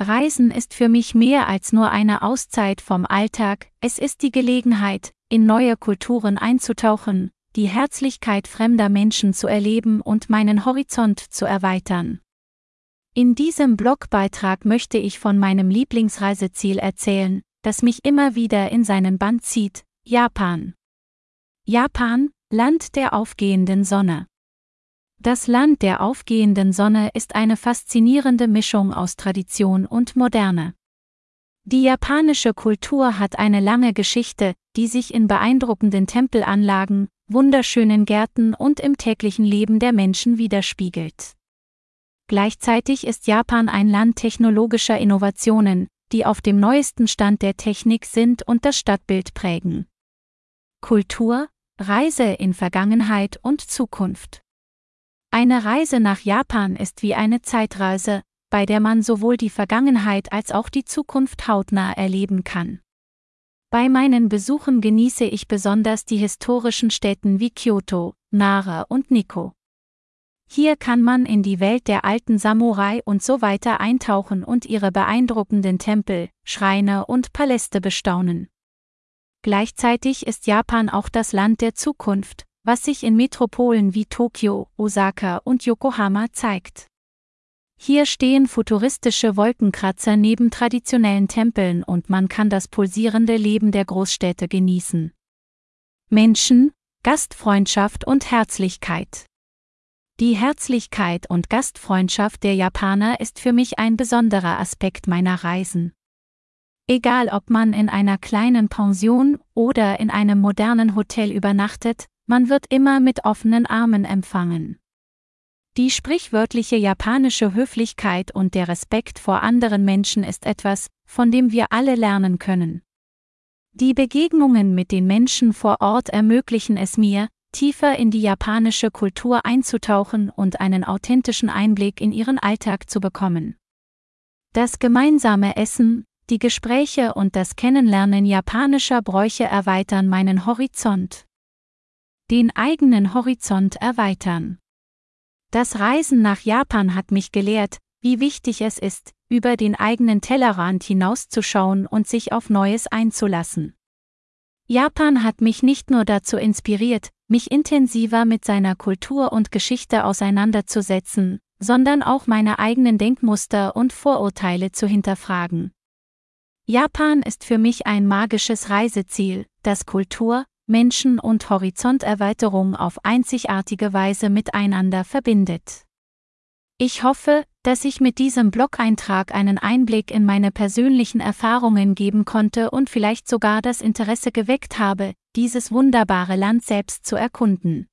Reisen ist für mich mehr als nur eine Auszeit vom Alltag, es ist die Gelegenheit, in neue Kulturen einzutauchen, die Herzlichkeit fremder Menschen zu erleben und meinen Horizont zu erweitern. In diesem Blogbeitrag möchte ich von meinem Lieblingsreiseziel erzählen, das mich immer wieder in seinen Band zieht, Japan. Japan, Land der aufgehenden Sonne. Das Land der aufgehenden Sonne ist eine faszinierende Mischung aus Tradition und Moderne. Die japanische Kultur hat eine lange Geschichte, die sich in beeindruckenden Tempelanlagen, wunderschönen Gärten und im täglichen Leben der Menschen widerspiegelt. Gleichzeitig ist Japan ein Land technologischer Innovationen, die auf dem neuesten Stand der Technik sind und das Stadtbild prägen. Kultur, Reise in Vergangenheit und Zukunft. Eine Reise nach Japan ist wie eine Zeitreise, bei der man sowohl die Vergangenheit als auch die Zukunft hautnah erleben kann. Bei meinen Besuchen genieße ich besonders die historischen Städten wie Kyoto, Nara und Nikko. Hier kann man in die Welt der alten Samurai und so weiter eintauchen und ihre beeindruckenden Tempel, Schreine und Paläste bestaunen. Gleichzeitig ist Japan auch das Land der Zukunft, was sich in Metropolen wie Tokio, Osaka und Yokohama zeigt. Hier stehen futuristische Wolkenkratzer neben traditionellen Tempeln und man kann das pulsierende Leben der Großstädte genießen. Menschen, Gastfreundschaft und Herzlichkeit. Die Herzlichkeit und Gastfreundschaft der Japaner ist für mich ein besonderer Aspekt meiner Reisen. Egal ob man in einer kleinen Pension oder in einem modernen Hotel übernachtet, man wird immer mit offenen Armen empfangen. Die sprichwörtliche japanische Höflichkeit und der Respekt vor anderen Menschen ist etwas, von dem wir alle lernen können. Die Begegnungen mit den Menschen vor Ort ermöglichen es mir, tiefer in die japanische Kultur einzutauchen und einen authentischen Einblick in ihren Alltag zu bekommen. Das gemeinsame Essen, die Gespräche und das Kennenlernen japanischer Bräuche erweitern meinen Horizont den eigenen Horizont erweitern. Das Reisen nach Japan hat mich gelehrt, wie wichtig es ist, über den eigenen Tellerrand hinauszuschauen und sich auf Neues einzulassen. Japan hat mich nicht nur dazu inspiriert, mich intensiver mit seiner Kultur und Geschichte auseinanderzusetzen, sondern auch meine eigenen Denkmuster und Vorurteile zu hinterfragen. Japan ist für mich ein magisches Reiseziel, das Kultur, Menschen und Horizonterweiterung auf einzigartige Weise miteinander verbindet. Ich hoffe, dass ich mit diesem Blog-Eintrag einen Einblick in meine persönlichen Erfahrungen geben konnte und vielleicht sogar das Interesse geweckt habe, dieses wunderbare Land selbst zu erkunden.